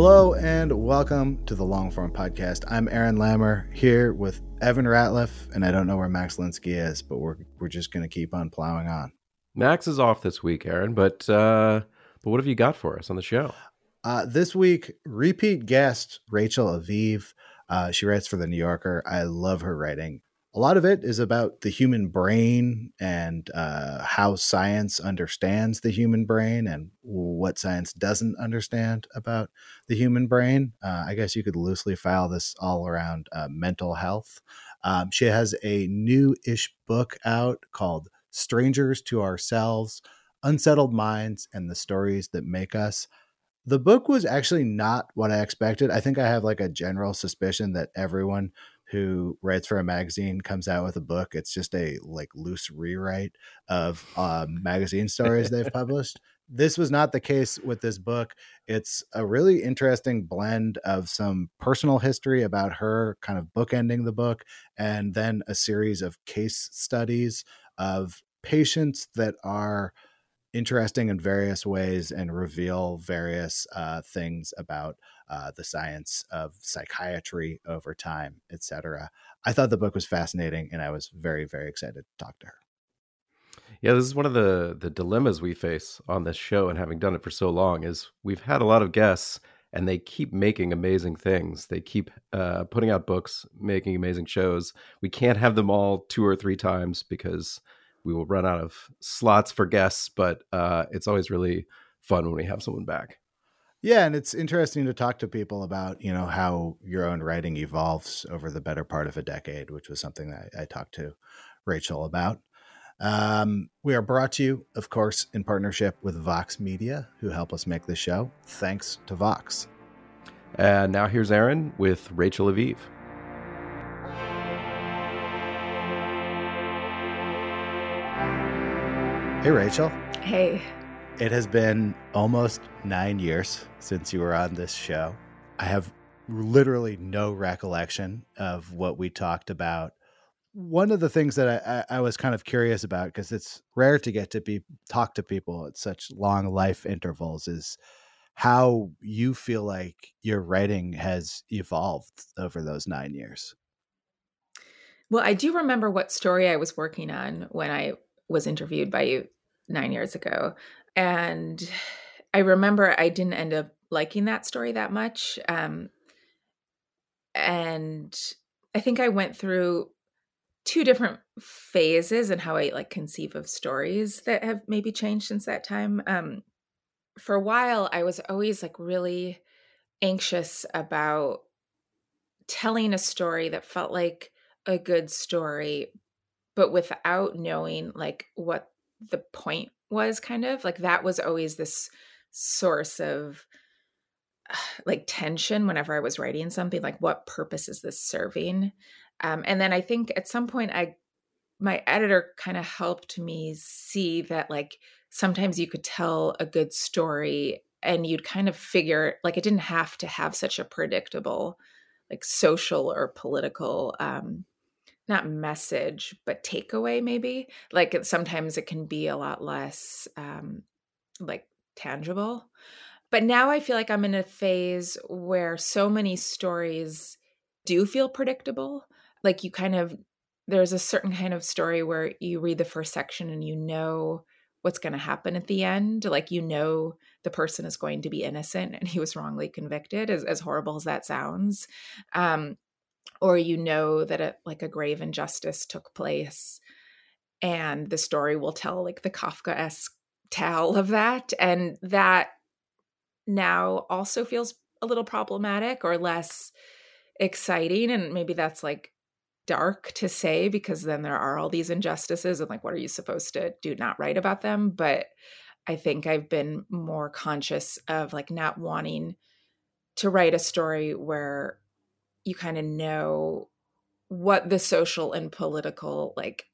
Hello and welcome to the Longform Podcast. I'm Aaron Lammer here with Evan Ratliff, and I don't know where Max Linsky is, but we're we're just going to keep on plowing on. Max is off this week, Aaron, but uh, but what have you got for us on the show? Uh, this week, repeat guest Rachel Aviv. Uh, she writes for the New Yorker. I love her writing a lot of it is about the human brain and uh, how science understands the human brain and what science doesn't understand about the human brain. Uh, I guess you could loosely file this all around uh, mental health. Um, she has a new ish book out called Strangers to Ourselves Unsettled Minds and the Stories That Make Us. The book was actually not what I expected. I think I have like a general suspicion that everyone who writes for a magazine comes out with a book it's just a like loose rewrite of um, magazine stories they've published. This was not the case with this book. It's a really interesting blend of some personal history about her kind of bookending the book and then a series of case studies of patients that are interesting in various ways and reveal various uh, things about uh, the science of psychiatry over time, etc. I thought the book was fascinating, and I was very, very excited to talk to her. Yeah, this is one of the the dilemmas we face on this show, and having done it for so long, is we've had a lot of guests, and they keep making amazing things. They keep uh, putting out books, making amazing shows. We can't have them all two or three times because we will run out of slots for guests. But uh, it's always really fun when we have someone back. Yeah, and it's interesting to talk to people about, you know, how your own writing evolves over the better part of a decade, which was something that I, talked to Rachel about. Um, we are brought to you, of course, in partnership with Vox Media, who help us make this show. Thanks to Vox. And now here's Aaron with Rachel Aviv. Hey, Rachel. Hey. It has been almost nine years since you were on this show. I have literally no recollection of what we talked about. One of the things that I, I was kind of curious about, because it's rare to get to be talk to people at such long life intervals, is how you feel like your writing has evolved over those nine years. Well, I do remember what story I was working on when I was interviewed by you nine years ago. And I remember I didn't end up liking that story that much. Um, and I think I went through two different phases and how I like conceive of stories that have maybe changed since that time. Um, for a while, I was always like really anxious about telling a story that felt like a good story, but without knowing like what the point was kind of like that was always this source of like tension whenever I was writing something like what purpose is this serving? Um, and then I think at some point I my editor kind of helped me see that like sometimes you could tell a good story and you'd kind of figure like it didn't have to have such a predictable like social or political um not message but takeaway maybe like sometimes it can be a lot less um like tangible. But now i feel like i'm in a phase where so many stories do feel predictable like you kind of there's a certain kind of story where you read the first section and you know what's going to happen at the end like you know the person is going to be innocent and he was wrongly convicted as, as horrible as that sounds. Um or you know that a, like a grave injustice took place and the story will tell like the kafka-esque tale of that and that now also feels a little problematic or less exciting and maybe that's like dark to say because then there are all these injustices and like what are you supposed to do not write about them? But i think i've been more conscious of like not wanting to write a story where you kind of know what the social and political like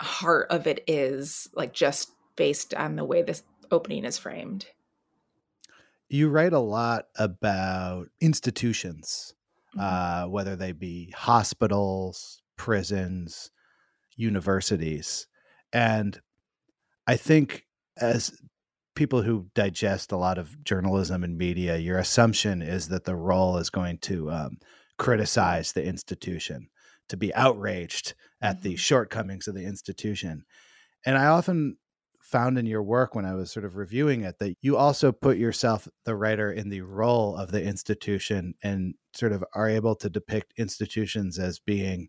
heart of it is like just based on the way this opening is framed you write a lot about institutions Mhm. uh, whether they be hospitals prisons universities and i think as people who digest a lot of journalism and media your assumption is that the role is going to um, criticize the institution to be outraged at the Mhm. shortcomings of the institution and i often found in your work when i was sort of reviewing it that you also put yourself the writer in the role of the institution and sort of are able to depict institutions as being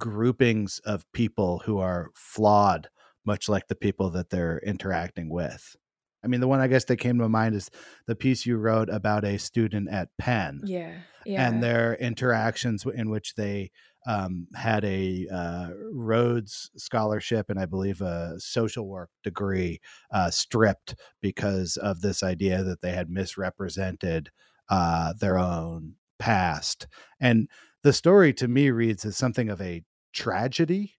groupings of people who are flawed much like the people that they're interacting with i mean the one i guess that came to mind is the piece you wrote about a student at penn yeah yeah and their interactions in which they um, had a uh, Rhodes scholarship and I believe a social work degree uh, stripped because of this idea that they had misrepresented uh, their own past. And the story to me reads as something of a tragedy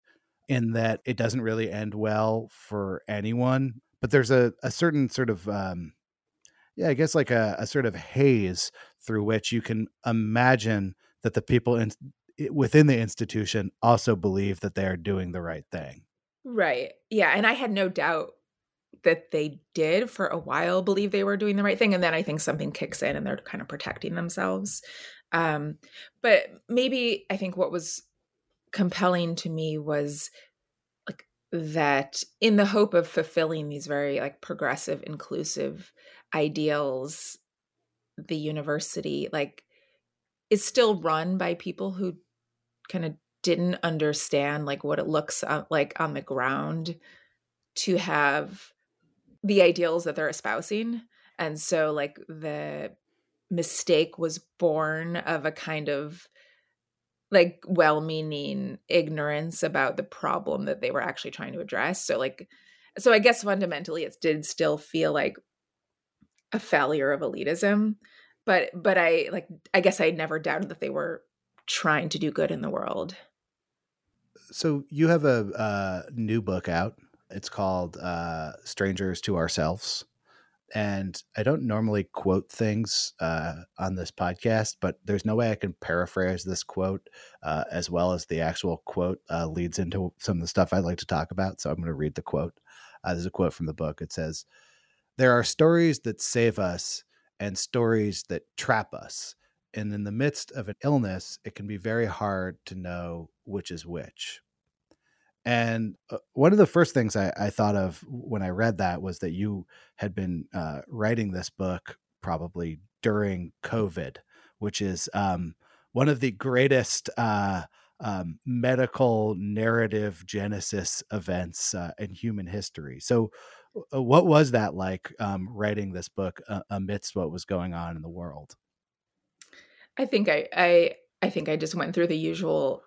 in that it doesn't really end well for anyone. But there's a, a certain sort of, um, yeah, I guess like a, a sort of haze through which you can imagine that the people in, within the institution also believe that they are doing the right thing. Right. Yeah. And I had no doubt that they did for a while believe they were doing the right thing. And then I think something kicks in and they're kind of protecting themselves. Um, but maybe I think what was compelling to me was that in the hope of fulfilling these very like progressive, inclusive ideals, the university like is still run by people who kind of didn't understand like what it looks uh, like on the ground to have the ideals that they're espousing. And so like the mistake was born of a kind of like well-meaning ignorance about the problem that they were actually trying to address. So like so i guess fundamentally it did still feel like a failure of elitism but but i like i guess i never doubted that they were trying to do good in the world. So you have a uh, new book out. It's called uh, "Strangers to Ourselves," and I don't normally quote things uh, on this podcast, but there's no way I can paraphrase this quote uh, as well as the actual quote uh, leads into some of the stuff I'd like to talk about. So I'm going to read the quote. Uh, there's a quote from the book. It says, "There are stories that save us and stories that trap us." And in the midst of an illness, it can be very hard to know which is which. And uh, one of the first things I, I, thought of when I read that was that you had been uh, writing this book probably during COVID, which is um, one of the greatest uh, um, medical narrative genesis events uh, in human history. So, uh, what was that like um, writing this book uh, amidst what was going on in the world? I think I, I I think I just went through the usual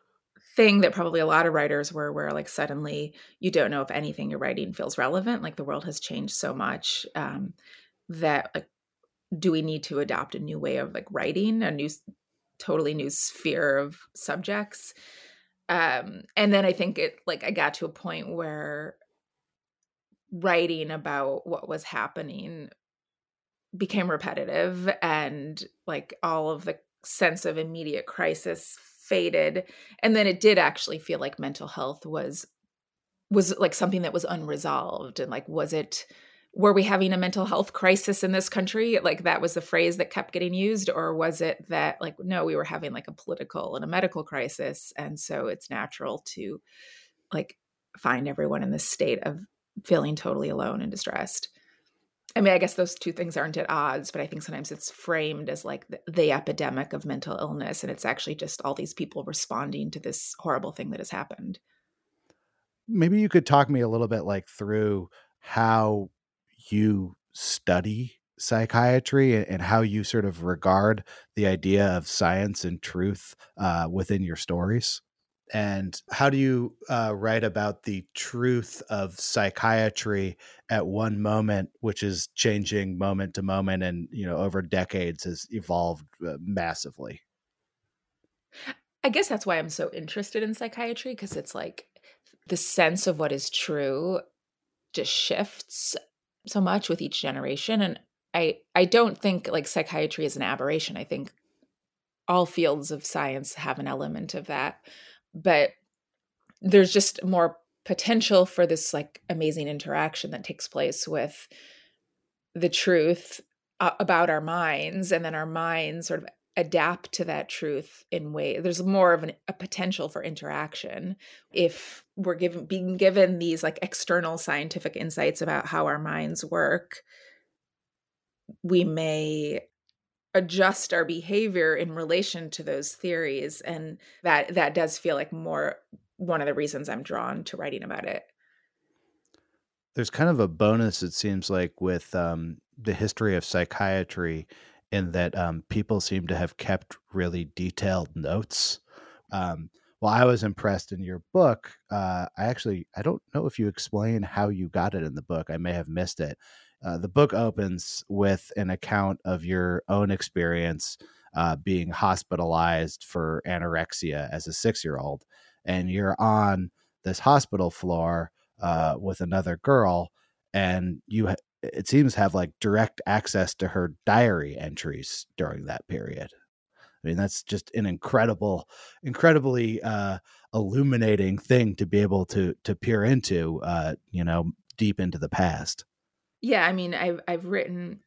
thing that probably a lot of writers were where like suddenly you don't know if anything you're writing feels relevant like the world has changed so much um, that like do we need to adopt a new way of like writing a new totally new sphere of subjects? Um and then i think it like i got to a point where writing about what was happening became repetitive and like all of the sense of immediate crisis faded and then it did actually feel like mental health was was like something that was unresolved and like was it were we having a mental health crisis in this country? Like that was the phrase that kept getting used or was it that like no we were having like a political and a medical crisis and so it's natural to like find everyone in this state of feeling totally alone and distressed I mean, I guess those two things aren't at odds, but I think sometimes it's framed as like the, the, epidemic of mental illness, and it's actually just all these people responding to this horrible thing that has happened. Maybe you could talk me a little bit like through how you study psychiatry and, how you sort of regard the idea of science and truth uh, within your stories and how do you uh, write about the truth of psychiatry at one moment which is changing moment to moment and you know over decades has evolved uh, massively? I guess that's why i'm so interested in psychiatry because it's like the sense of what is true just shifts so much with each generation and i i don't think like psychiatry is an aberration. I think all fields of science have an element of that but there's just more potential for this like amazing interaction that takes place with the truth uh, about our minds and then our minds sort of adapt to that truth in way there's more of an, a potential for interaction if we're given being given these like external scientific insights about how our minds work we may adjust our behavior in relation to those theories and that that does feel like more one of the reasons i'm drawn to writing about it. There's kind of a bonus it seems like with um, the history of psychiatry in that um, people seem to have kept really detailed notes. Um, well i was impressed in your book uh, i actually i don't know if you explain how you got it in the book i may have missed it uh, the book opens with an account of your own experience uh, being hospitalized for anorexia as a six year old. And you're on this hospital floor uh, with another girl, and you, ha- it seems, have like direct access to her diary entries during that period. I mean, that's just an incredible, incredibly uh, illuminating thing to be able to to peer into, uh, you know, deep into the past yeah, I mean, I've I've written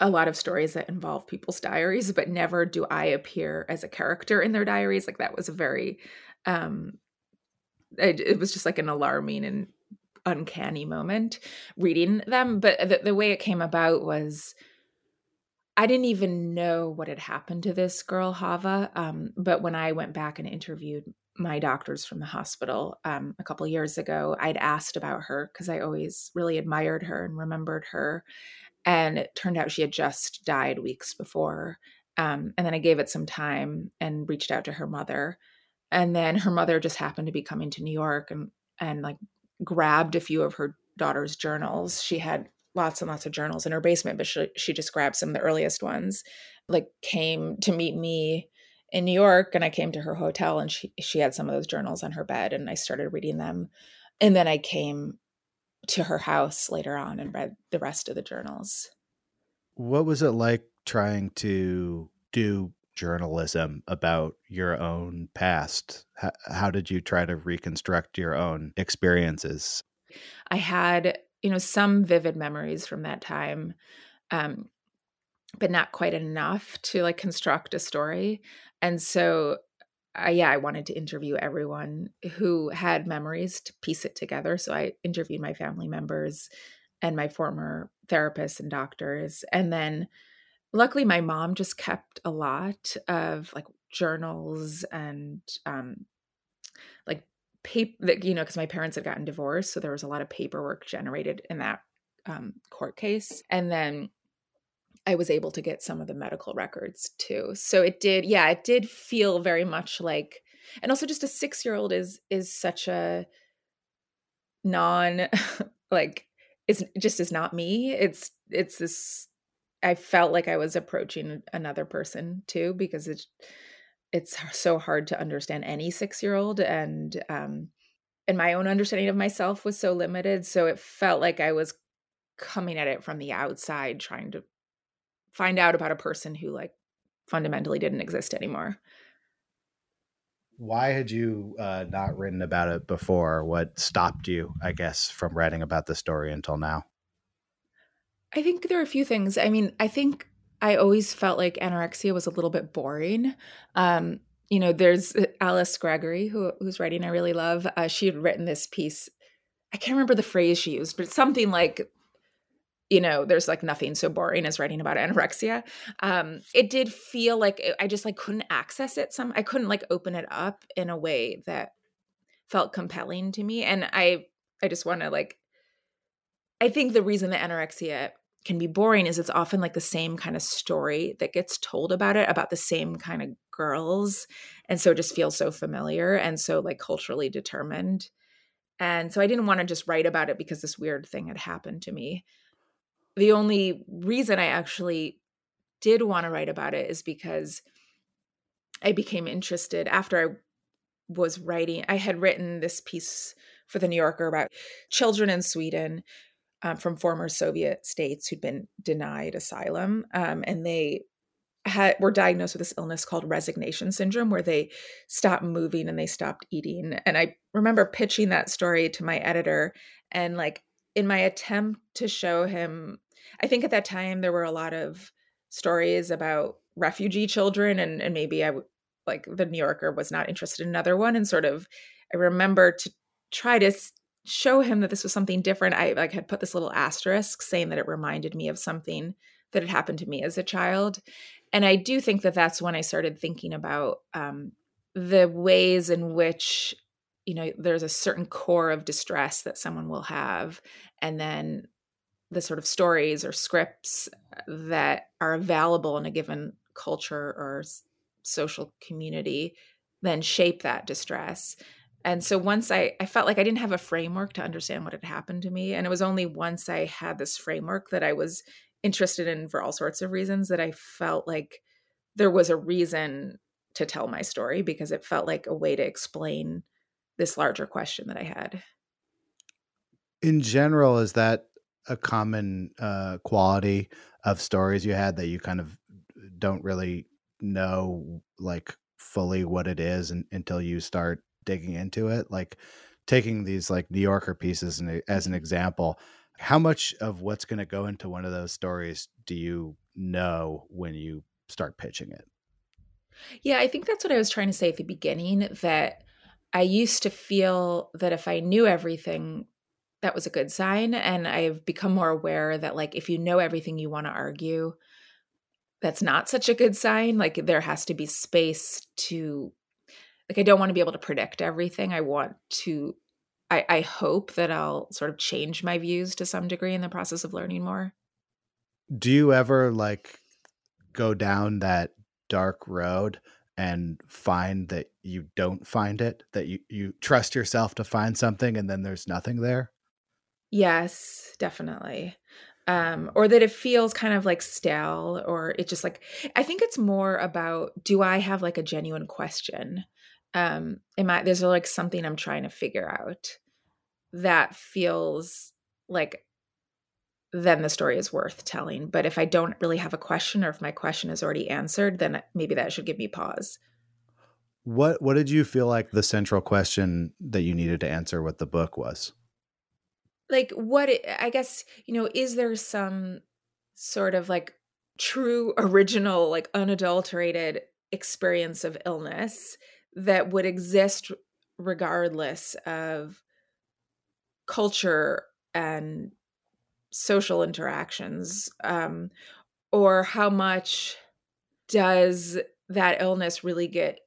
a lot of stories that involve people's diaries, but never do I appear as a character in their diaries. Like that was a very, um, it, it was just like an alarming and uncanny moment reading them. But the, the way it came about was. I didn't even know what had happened to this girl, Hava. Um, but when I went back and interviewed my doctors from the hospital um, a couple years ago, I'd asked about her because I always really admired her and remembered her. And it turned out she had just died weeks before. Um, and then I gave it some time and reached out to her mother. And then her mother just happened to be coming to New York and and like grabbed a few of her daughter's journals. She had lots and lots of journals in her basement, but she, she just grabbed some of the earliest ones. Like came to meet me in New York and I came to her hotel and she she had some of those journals on her bed and I started reading them. And then I came to her house later on and read the rest of the journals. What was it like trying to do journalism about your own past? How, how did you try to reconstruct your own experiences? I had, you know, some vivid memories from that time. Um, but not quite enough to like construct a story. And so, uh, yeah, I wanted to interview everyone who had memories to piece it together. So I interviewed my family members and my former therapists and doctors. And then luckily, my mom just kept a lot of like journals and um, like paper, you know, because my parents had gotten divorced. So there was a lot of paperwork generated in that um, court case. And then I was able to get some of the medical records too. So it did, yeah, it did feel very much like, and also just a six year old is is such a non like it's just is not me. It's it's this. I felt like I was approaching another person too because it's it's so hard to understand any six year old and um and my own understanding of myself was so limited so it felt like i was coming at it from the outside trying to find out about a person who like fundamentally didn't exist anymore. Why had you uh, not written about it before? What stopped you, I guess, from writing about the story until now? I think there are a few things. I mean, I think I always felt like anorexia was a little bit boring. Um, you know, there's uh, Alice Gregory, who, who's writing I really love. Uh, she had written this piece. I can't remember the phrase she used, but something like you know there's like nothing so boring as writing about anorexia. Um it did feel like i just like couldn't access it some i couldn't like open it up in a way that felt compelling to me and i i just want to like i think the reason that anorexia can be boring is it's often like the same kind of story that gets told about it about the same kind of girls and so it just feels so familiar and so like culturally determined. And so i didn't want to just write about it because this weird thing had happened to me the only reason i actually did want to write about it is because i became interested after i was writing i had written this piece for the new yorker about children in sweden um, from former Soviet states who'd been denied asylum, um, and they had were diagnosed with this illness called resignation syndrome, where they stopped moving and they stopped eating. And I remember pitching that story to my editor, and like in my attempt to show him, I think at that time there were a lot of stories about refugee children, and and maybe I like the New Yorker was not interested in another one, and sort of I remember to try to show him that this was something different, I like had put this little asterisk saying that it reminded me of something that had happened to me as a child. And I do think that that's when I started thinking about um, the ways in which, you know, there's a certain core of distress that someone will have. And then the sort of stories or scripts uh, that are available in a given culture or social community then shape that distress and so once I, I felt like I didn't have a framework to understand what had happened to me. And it was only once I had this framework that I was interested in for all sorts of reasons that I felt like there was a reason to tell my story because it felt like a way to explain this larger question that I had. In general, is that a common uh, quality of stories you had that you kind of don't really know like fully what it is and, until you start digging into it like taking these like new yorker pieces as an example how much of what's going to go into one of those stories do you know when you start pitching it yeah i think that's what i was trying to say at the beginning that i used to feel that if i knew everything that was a good sign and i've become more aware that like if you know everything you want to argue that's not such a good sign like there has to be space to like I don't want to be able to predict everything. I want to I, I hope that I'll sort of change my views to some degree in the process of learning more. Do you ever like go down that dark road and find that you don't find it, that you, you trust yourself to find something and then there's nothing there? Yes, definitely. Um, or that it feels kind of like stale, or it just like, I think it's more about do I have like a genuine question? um am i there's like something i'm trying to figure out that feels like then the story is worth telling. But if i don't really have a question or if my question is already answered then maybe that should give me pause. What what did you feel like the central question that you needed to answer with the book was? Like what it, i guess you know is there some sort of like true original like unadulterated experience of illness that would exist regardless of culture and social interactions um, or how much does that illness really get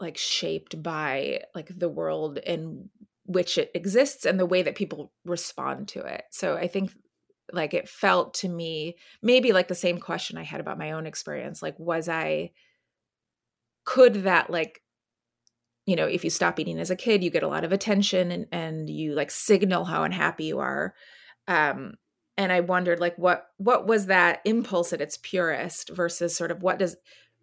like shaped by like the world in which it exists and the way that people respond to it? So i think like it felt to me maybe like the same question i had about my own experience like was i could that like you know if you stop eating as a kid you get a lot of attention and and you like signal how unhappy you are um and i wondered like what what was that impulse at its purest versus sort of what does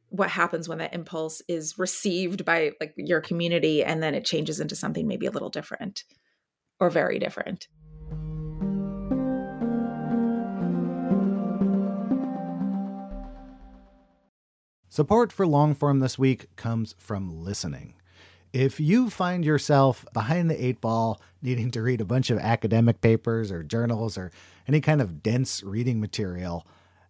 what happens when that impulse is received by like your community and then it changes into something maybe a little different or very different Support for Longform this week comes from listening. If you find yourself behind the eight ball, needing to read a bunch of academic papers or journals or any kind of dense reading material,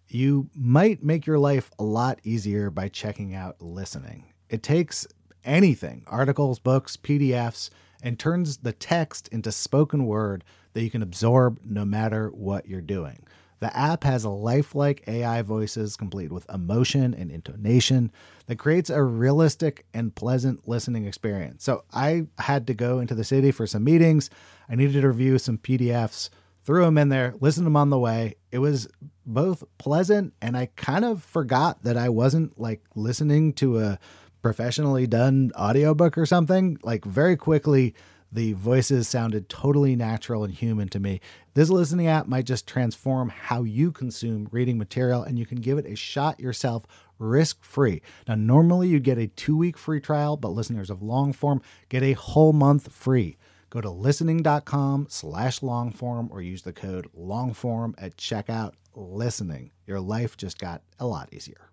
you might make your life a lot easier by checking out listening. It takes anything articles, books, PDFs and turns the text into spoken word that you can absorb no matter what you're doing. The app has lifelike AI voices complete with emotion and intonation that creates a realistic and pleasant listening experience. So I had to go into the city for some meetings. I needed to review some PDFs, threw them in there, listened to them on the way. It was both pleasant and I kind of forgot that I wasn't like listening to a professionally done audiobook or something. Like very quickly, the voices sounded totally natural and human to me. This listening app might just transform how you consume reading material, and you can give it a shot yourself risk free. Now, normally you get a two week free trial, but listeners of long form get a whole month free. Go to listening.com slash longform or use the code longform at checkout. Listening. Your life just got a lot easier.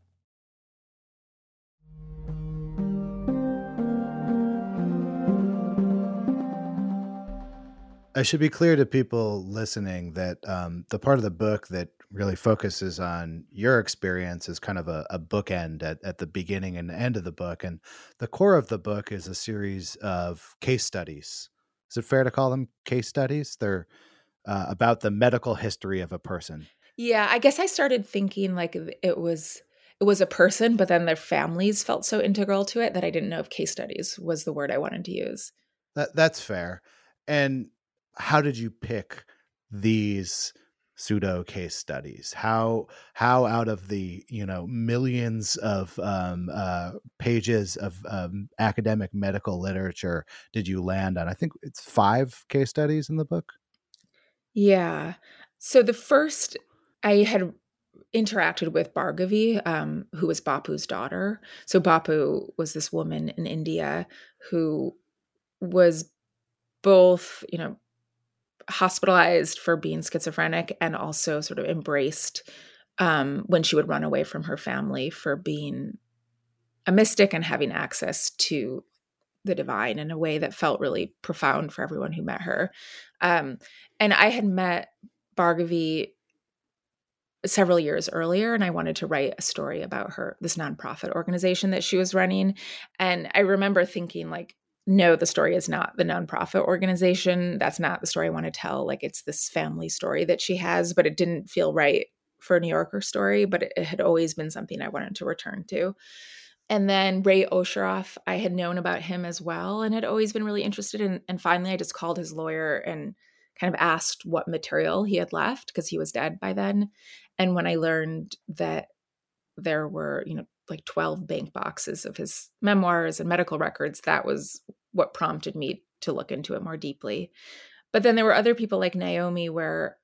I should be clear to people listening that um, the part of the book that really focuses on your experience is kind of a, a bookend at, at the beginning and end of the book. And the core of the book is a series of case studies. Is it fair to call them case studies? They're uh, about the medical history of a person. Yeah, I guess I started thinking like it was it was a person, but then their families felt so integral to it that I didn't know if case studies was the word I wanted to use. That that's fair. And how did you pick these pseudo case studies how how out of the you know millions of um, uh, pages of um, academic medical literature did you land on? I think it's five case studies in the book? Yeah. So the first i had interacted with bhargavi um, who was bapu's daughter. So bapu was this woman in india who was both you know hospitalized for being schizophrenic and also sort of embraced um, when she would run away from her family for being a mystic and having access to the divine in a way that felt really profound for everyone who met her. Um, and I had met Bhargavi several years earlier and I wanted to write a story about her this nonprofit organization that she was running and I remember thinking like no, the story is not the nonprofit organization. That's not the story I want to tell. Like it's this family story that she has, but it didn't feel right for a New Yorker story, but it, it had always been something I wanted to return to. And then Ray Osheroff, I had known about him as well and had always been really interested in. And finally, I just called his lawyer and kind of asked what material he had left because he was dead by then. And when I learned that there were, you know, like 12 bank boxes of his memoirs and medical records. That was what prompted me to look into it more deeply. But then there were other people like Naomi where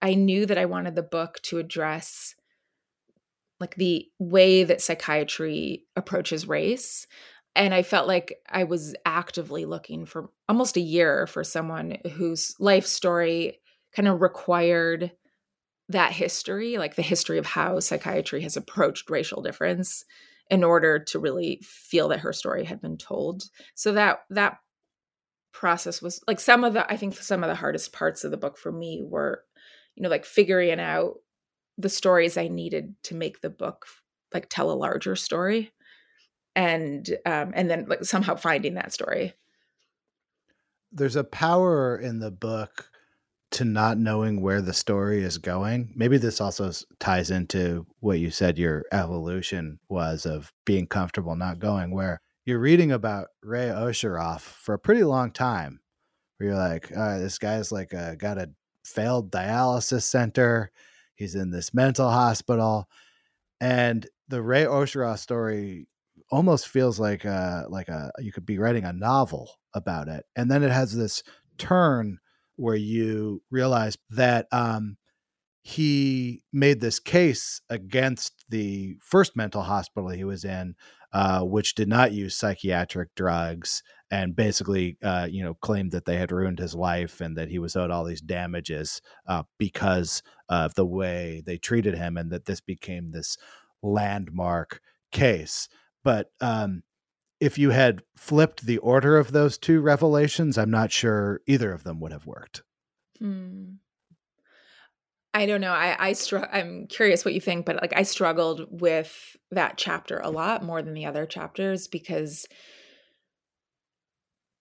I knew that I wanted the book to address like the way that psychiatry approaches race and I felt like I was actively looking for almost a year for someone whose life story kind of required that history, like the history of how psychiatry has approached racial difference in order to really feel that her story had been told. So that that process was like some of the I think some of the hardest parts of the book for me were you know like figuring out the stories I needed to make the book like tell a larger story and um and then like somehow finding that story. There's a power in the book to not knowing where the story is going. Maybe this also ties into what you said your evolution was of being comfortable not going where you're reading about Ray Osheroff for a pretty long time where you're like, all right, this guy's like a, got a failed dialysis center. He's in this mental hospital. And the Ray Osheroff story almost feels like a, like a, you could be writing a novel about it. And then it has this turn where you realize that um, he made this case against the first mental hospital he was in, uh, which did not use psychiatric drugs, and basically, uh, you know, claimed that they had ruined his life and that he was owed all these damages uh, because of the way they treated him, and that this became this landmark case. But um, if you had flipped the order of those two revelations, I'm not sure either of them would have worked. Hmm. I don't know. I I str- I'm curious what you think, but like I struggled with that chapter a lot more than the other chapters because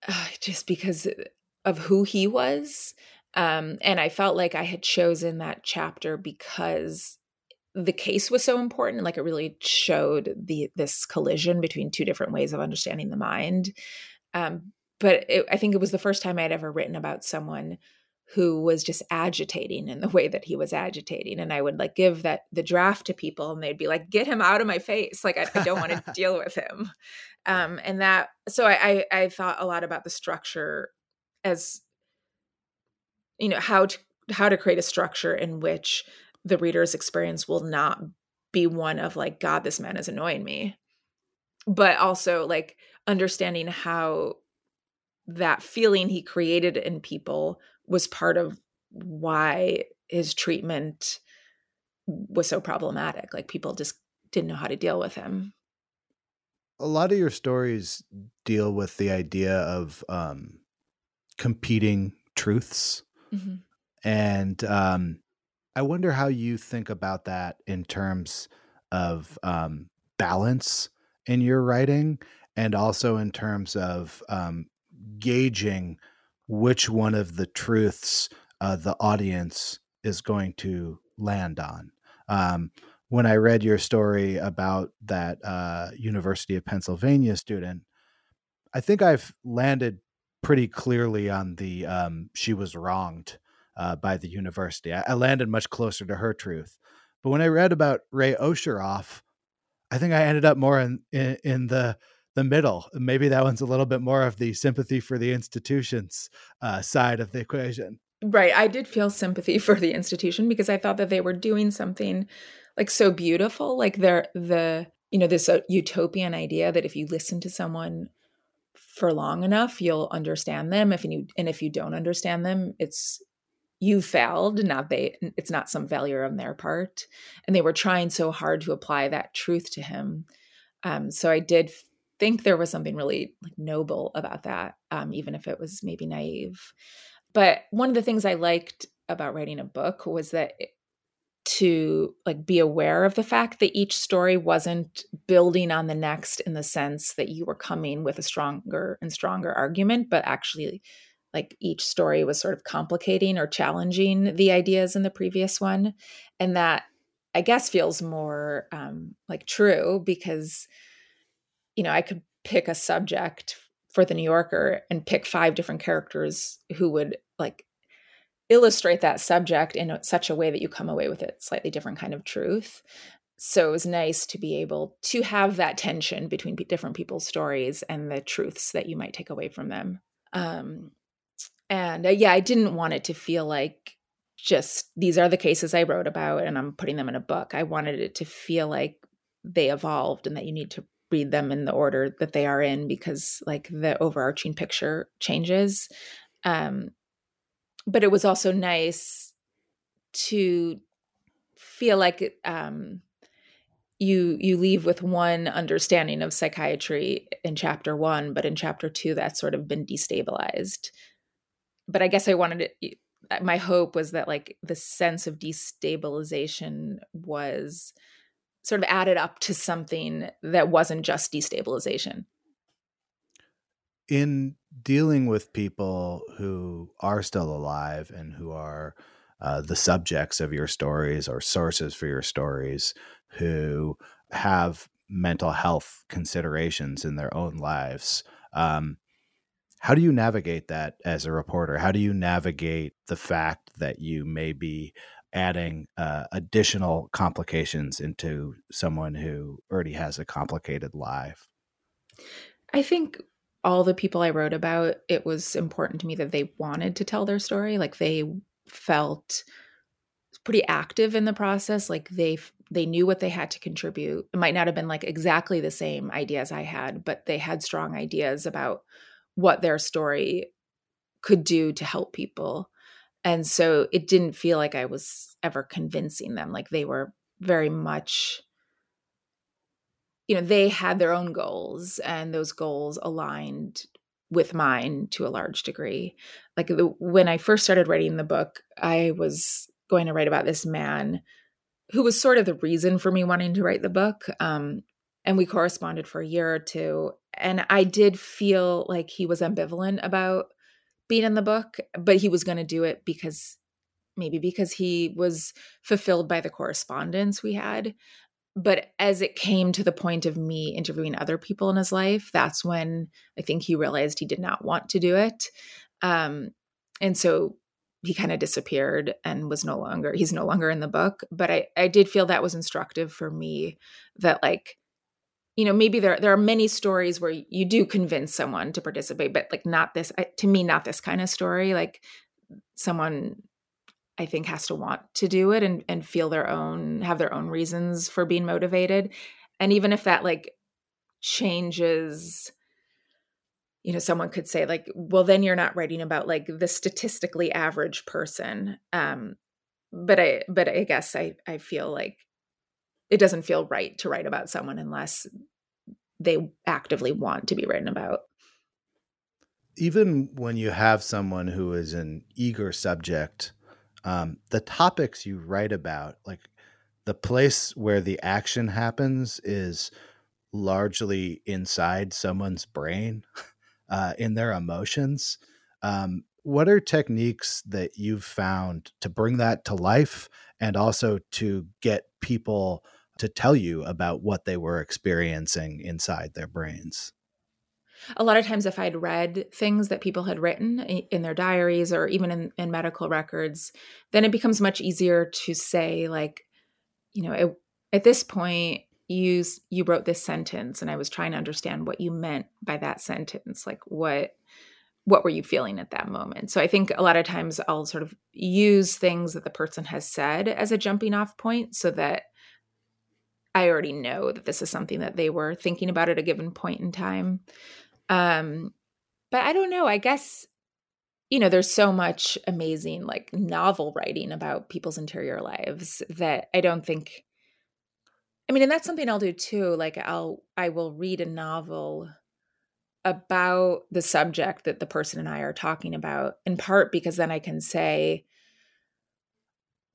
uh, just because of who he was Um, and I felt like I had chosen that chapter because the case was so important. Like it really showed the this collision between two different ways of understanding the mind. Um, but it, I think it was the first time I'd ever written about someone who was just agitating in the way that he was agitating and i would like give that the draft to people and they'd be like get him out of my face like i, I don't want to deal with him um and that so I, I i thought a lot about the structure as you know how to how to create a structure in which the reader's experience will not be one of like god this man is annoying me but also like understanding how that feeling he created in people was part of why his treatment was so problematic. Like people just didn't know how to deal with him. A lot of your stories deal with the idea of um, competing truths. Mm-hmm. And um, I wonder how you think about that in terms of um, balance in your writing and also in terms of um, gauging which one of the truths uh, the audience is going to land on. Um, when I read your story about that uh, University of Pennsylvania student, I think I've landed pretty clearly on the um, she was wronged uh, by the university. I, I, landed much closer to her truth. But when I read about Ray Osheroff, I think I ended up more in, in, in the the middle. Maybe that one's a little bit more of the sympathy for the institutions uh, side of the equation. Right. I did feel sympathy for the institution because I thought that they were doing something like so beautiful. Like they're the, you know, this uh, utopian idea that if you listen to someone for long enough, you'll understand them. If you and if you don't understand them, it's you failed, not they. It's not some failure on their part. And they were trying so hard to apply that truth to him. Um, so I did think there was something really like noble about that, um, even if it was maybe naive. But one of the things I liked about writing a book was that to like be aware of the fact that each story wasn't building on the next in the sense that you were coming with a stronger and stronger argument but actually like each story was sort of complicating or challenging the ideas in the previous one and that i guess feels more um, like true because you know, I could pick a subject for the New Yorker and pick five different characters who would like illustrate that subject in such a way that you come away with a slightly different kind of truth. So it was nice to be able to have that tension between different people's stories and the truths that you might take away from them. Um, and uh, yeah, I didn't want it to feel like just these are the cases I wrote about and I'm putting them in a book. I wanted it to feel like they evolved and that you need to read them in the order that they are in because like the overarching picture changes um but it was also nice to feel like um you you leave with one understanding of psychiatry in chapter 1 but in chapter 2 that's sort of been destabilized but i guess i wanted it my hope was that like the sense of destabilization was sort of added up to something that wasn't just destabilization. In dealing with people who are still alive and who are uh, the subjects of your stories or sources for your stories, who have mental health considerations in their own lives, um, how do you navigate that as a reporter? How do you navigate the fact that you may be adding uh, additional complications into someone who already has a complicated life? I think all the people I wrote about, it was important to me that they wanted to tell their story. Like they felt pretty active in the process. Like they they knew what they had to contribute. It might not have been like exactly the same ideas I had, but they had strong ideas about what their story could do to help people. And so it didn't feel like i was ever convincing them like they were very much you know they had their own goals and those goals aligned with mine to a large degree. Like when i first started writing the book i was going to write about this man who was sort of the reason for me wanting to write the book um, and we corresponded for a year or two and i did feel like he was ambivalent about being in the book, but he was going to do it because maybe because he was fulfilled by the correspondence we had. But as it came to the point of me interviewing other people in his life, that's when I think he realized he did not want to do it. Um, and so he kind of disappeared and was no longer, he's no longer in the book. But I, I did feel that was instructive for me that, like, you know maybe there there are many stories where you do convince someone to participate but like not this to me not this kind of story like someone i think has to want to do it and and feel their own have their own reasons for being motivated. And even if that like changes you know someone could say like well then you're not writing about like the statistically average person. Um but i but i guess i i feel like it doesn't feel right to write about someone unless they actively want to be written about. Even when you have someone who is an eager subject, um, the topics you write about, like the place where the action happens, is largely inside someone's brain, uh, in their emotions. Um, what are techniques that you've found to bring that to life and also to get people to tell you about what they were experiencing inside their brains. A lot of times, if I'd read things that people had written in their diaries or even in, in medical records, then it becomes much easier to say, like, you know, it, at this point, you you wrote this sentence, and I was trying to understand what you meant by that sentence. Like, what what were you feeling at that moment? So I think a lot of times I'll sort of use things that the person has said as a jumping off point so that I already know that this is something that they were thinking about at a given point in time. Um, but I don't know. I guess you know there's so much amazing like novel writing about people's interior lives that I don't think. I mean, and that's something I'll do too. Like I'll I will read a novel about the subject that the person and I are talking about, in part because then I can say,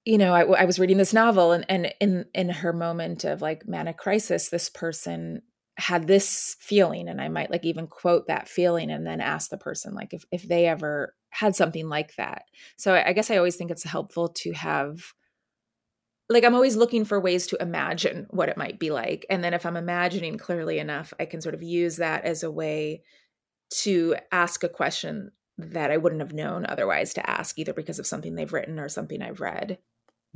you know, I, I, was reading this novel, and and in in her moment of like manic crisis, this person had this feeling, and I might like even quote that feeling, and then ask the person like if if they ever had something like that. So I, I guess I always think it's helpful to have like I'm always looking for ways to imagine what it might be like, and then if I'm imagining clearly enough, I can sort of use that as a way to ask a question that I wouldn't have known otherwise to ask, either because of something they've written or something I've read.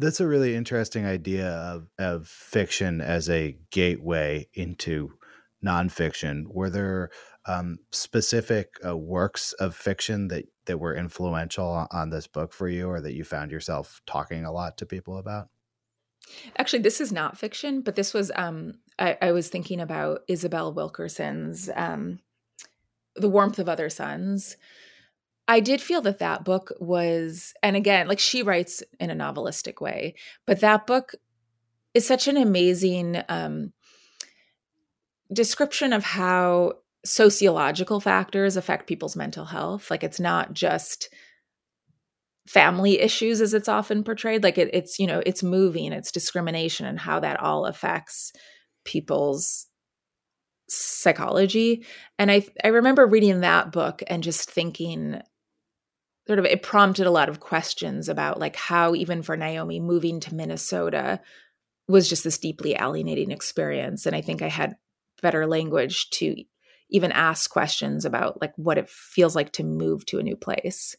That's a really interesting idea of, of fiction as a gateway into nonfiction. Were there um, specific uh, works of fiction that, that were influential on this book for you or that you found yourself talking a lot to people about? Actually, this is not fiction, but this was, um, I, I was thinking about Isabel Wilkerson's um, The Warmth of Other Suns, I did feel that that book was, and again, like she writes in a novelistic way, but that book is such an amazing um, description of how sociological factors affect people's mental health. Like it's not just family issues as it's often portrayed. Like it, it's, you know, it's moving, it's discrimination and how that all affects people's psychology. And I I remember reading that book and just thinking sort of it prompted a lot of questions about like how even for Naomi moving to Minnesota was just this deeply alienating experience and I think I had better language to even ask questions about like what it feels like to move to a new place.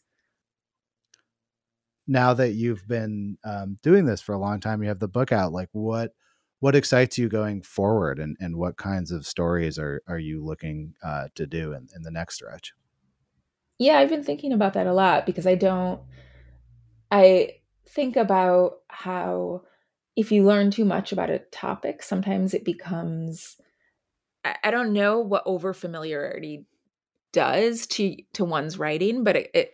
Now that you've been um, doing this for a long time, you have the book out. Like, what what excites you going forward, and and what kinds of stories are are you looking uh, to do in, in the next stretch? Yeah, I've been thinking about that a lot because I don't I think about how if you learn too much about a topic, sometimes it becomes I, I don't know what over familiarity does to to one's writing, but it, it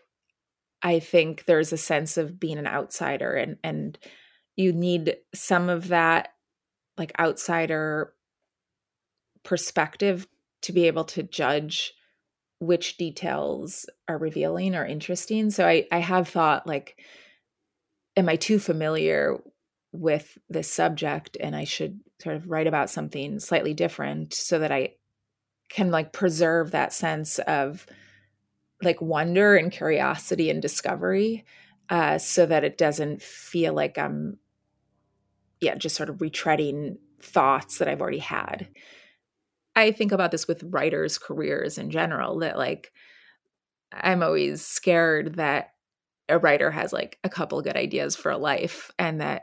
I think there's a sense of being an outsider and and you need some of that like outsider perspective to be able to judge which details are revealing or interesting. So I, I have thought like, am I too familiar with this subject and I should sort of write about something slightly different so that I can like preserve that sense of like wonder and curiosity and discovery uh, so that it doesn't feel like I'm, yeah, just sort of retreading thoughts that I've already had. I think about this with writers' careers in general that like I'm always scared that a writer has like a couple good ideas for a life and that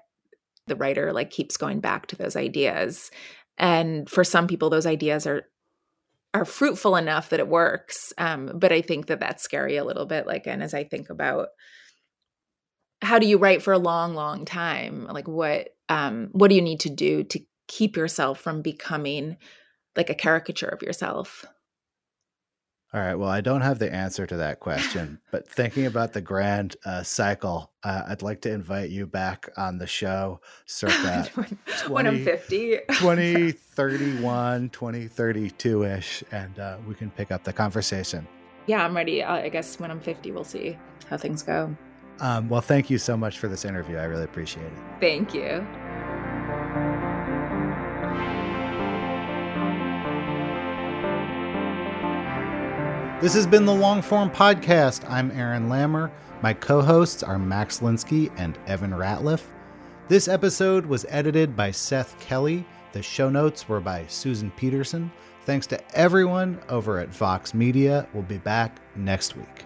the writer like keeps going back to those ideas. And for some people those ideas are are fruitful enough that it works. Um, but I think that that's scary a little bit. Like, and as I think about how do you write for a long, long time, like what um, what do you need to do to keep yourself from becoming like a caricature of yourself? All right. Well, I don't have the answer to that question, but thinking about the grand uh, cycle, uh, I'd like to invite you back on the show circa when, 20, when I'm 50, 2031, 2032 ish, and uh, we can pick up the conversation. Yeah, I'm ready. I guess when I'm 50, we'll see how things go. Um, well, thank you so much for this interview. I really appreciate it. Thank you. This has been the Longform Podcast. I'm Aaron Lammer. My co hosts are Max Linsky and Evan Ratliff. This episode was edited by Seth Kelly. The show notes were by Susan Peterson. Thanks to everyone over at Vox Media. We'll be back next week.